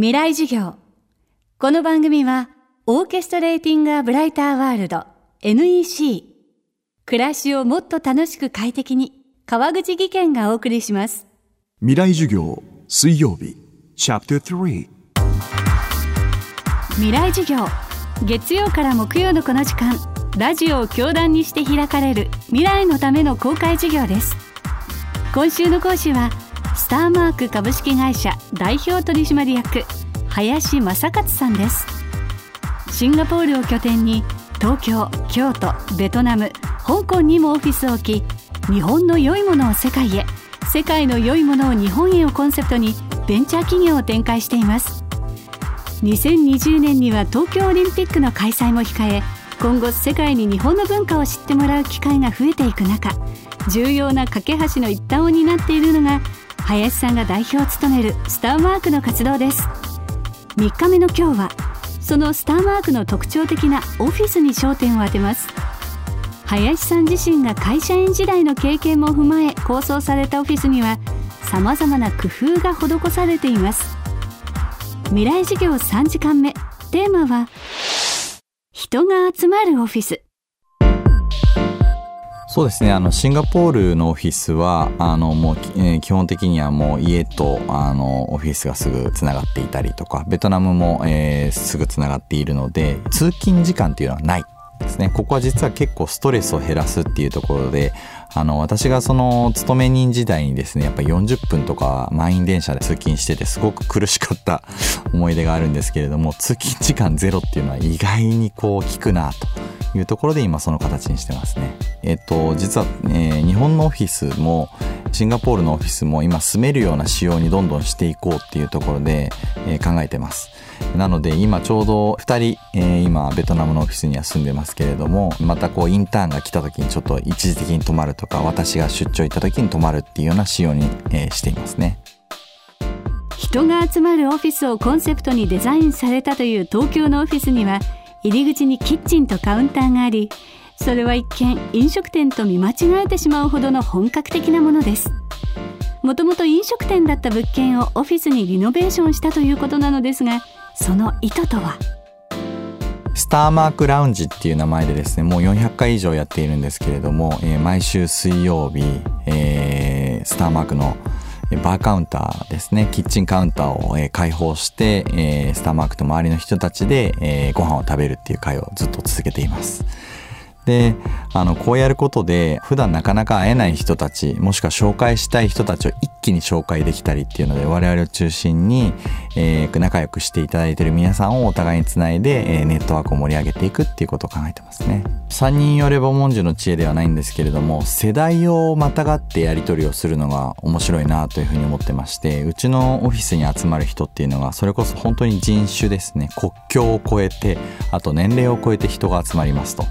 未来授業。この番組はオーケストレーティング・ア・ブライター・ワールド NEC 暮らしをもっと楽しく快適に川口義賢がお送りします。未来授業水曜日。チャプター3未来授業。月曜から木曜のこの時間ラジオを教壇にして開かれる未来のための公開授業です。今週の講師はスターマーク株式会社代表取締役林正勝さんです。シンガポールを拠点に東京京都ベトナム香港にもオフィスを置き日本の良いものを世界へ世界の良いものを日本へをコンセプトにベンチャー企業を展開しています。2020年には東京オリンピックの開催も控え今後世界に日本の文化を知ってもらう機会が増えていく中重要な架け橋の一端を担っているのが林さんが代表を務めるスターマークの活動です。3日目の今日はそのスターマークの特徴的なオフィスに焦点を当てます。林さん自身が会社員時代の経験も踏まえ構想されたオフィスにはさまざまな工夫が施されています。未来事業3時間目。テーマは人が集まるオフィス。そうですね。あのシンガポールのオフィスはあのもう、えー、基本的にはもう家とあのオフィスがすぐつながっていたりとかベトナムも、えー、すぐつながっているので通勤時間っていうのはないですね。ここは実は結構ストレスを減らすっていうところであの私がその勤め人時代にですねやっぱ40分とか満員電車で通勤しててすごく苦しかった 思い出があるんですけれども通勤時間ゼロっていうのは意外にこう効くなと。いうところで今その形にしてますね。えっと実は、えー、日本のオフィスもシンガポールのオフィスも今住めるような仕様にどんどんしていこうっていうところで、えー、考えてます。なので今ちょうど2人、えー、今ベトナムのオフィスには住んでますけれどもまたこうインターンが来た時にちょっと一時的に泊まるとか私が出張行った時に泊まるっていうような仕様に、えー、していますね。人が集まるオフィスをコンセプトにデザインされたという東京のオフィスには入り口にキッチンとカウンターがありそれは一見飲食店と見間違えてしまうほどの本格的なものです。もともと飲食店だった物件をオフィスにリノベーションしたということなのですがその意図とは？スターマークラウンジっていう名前でですねもう400回以上やっているんですけれども、えー、毎週水曜日、えー、スターマークのバーカウンターですね、キッチンカウンターを、えー、開放して、え、スターマークと周りの人たちで、えー、ご飯を食べるっていう会をずっと続けています。であのこうやることで普段なかなか会えない人たちもしくは紹介したい人たちを一気に紹介できたりっていうので我々を中心に、えー、仲良くしていただいている皆さんをお互いにつないで、えー、ネットワークを盛り上げていくっていうことを考えてますね。三人よれば文殊の知恵ではないんですけれども世代をまたがってやり取りをするのが面白いなというふうに思ってましてうちのオフィスに集まる人っていうのがそれこそ本当に人種ですね国境を越えてあと年齢を超えて人が集まりますと。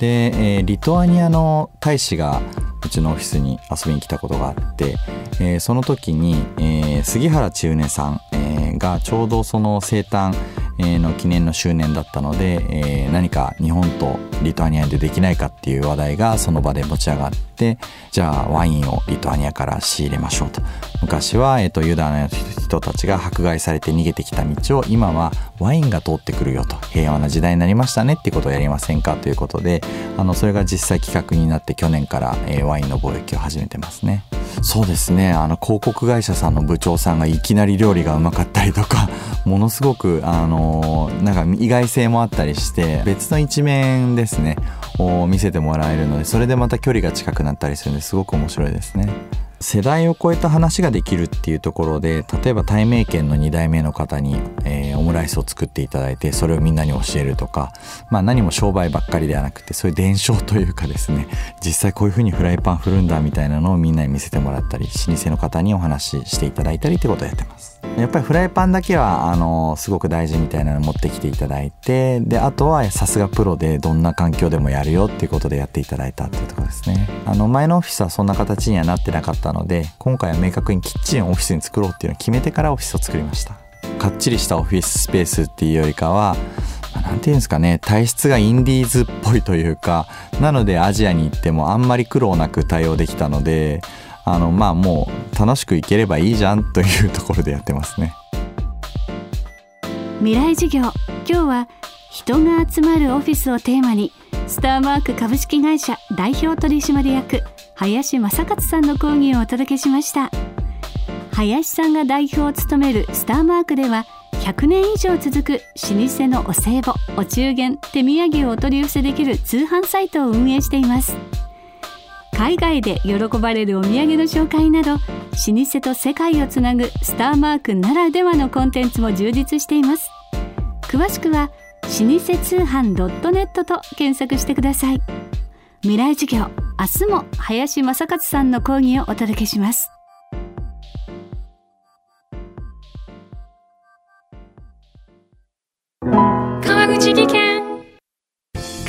で、えー、リトアニアの大使がうちのオフィスに遊びに来たことがあって、えー、その時に、えー、杉原千畝さん、がちょうどその生誕の記念の周年だったので、えー、何か日本とリトアニアでできないかっていう話題がその場で持ち上がってじゃあワインをリトアニアから仕入れましょうと。昔は、えーと、ユダヤの人たちが迫害されて逃げてきた道を今はワインが通ってくるよと平和な時代になりましたねってことをやりませんかということであのそれが実際企画になって去年から、えー、ワインの貿易を始めてますね。そうですねあの広告会社さんの部長さんがいきなり料理がうまかったりとか ものすごくあのなんか意外性もあったりして別の一面ですねを見せてもらえるのでそれでまた距離が近くなったりするんですごく面白いですね。世代を超えた話ができるっていうところで例えば対名権の2代目の方に、えー、ムライスを作っていただいてそれをみんなに教えるとか、まあ、何も商売ばっかりではなくてそういう伝承というかですね実際こういうふうにフライパン振るんだみたいなのをみんなに見せてもらったり老舗の方にお話ししていただいたりってことをやってます。やっぱりフライパンだけはあのすごく大事みたいなの持ってきていただいてであとはさすがプロでどんな環境でもやるよっていうことでやっていただいたっていうところですねあの前のオフィスはそんな形にはなってなかったので今回は明確にキッチンをオフィスに作ろうっていうのを決めてからオフィスを作りましたかっちりしたオフィススペースっていうよりかは何て言うんですかね体質がインディーズっぽいというかなのでアジアに行ってもあんまり苦労なく対応できたのであのまあもう楽しくいければいいじゃんというところでやってますね。未来授業。今日は人が集まるオフィスをテーマにスターマーク株式会社代表取締役林正勝さんの講義をお届けしました。林さんが代表を務めるスターマークでは100年以上続く老舗のお歳暮お中元手土産をお取り寄せできる通販サイトを運営しています。海外で喜ばれるお土産の紹介など老舗と世界をつなぐスターマークならではのコンテンツも充実しています。詳しくは老舗通販 .net と検索してください。未来授業明日も林正勝さんの講義をお届けします。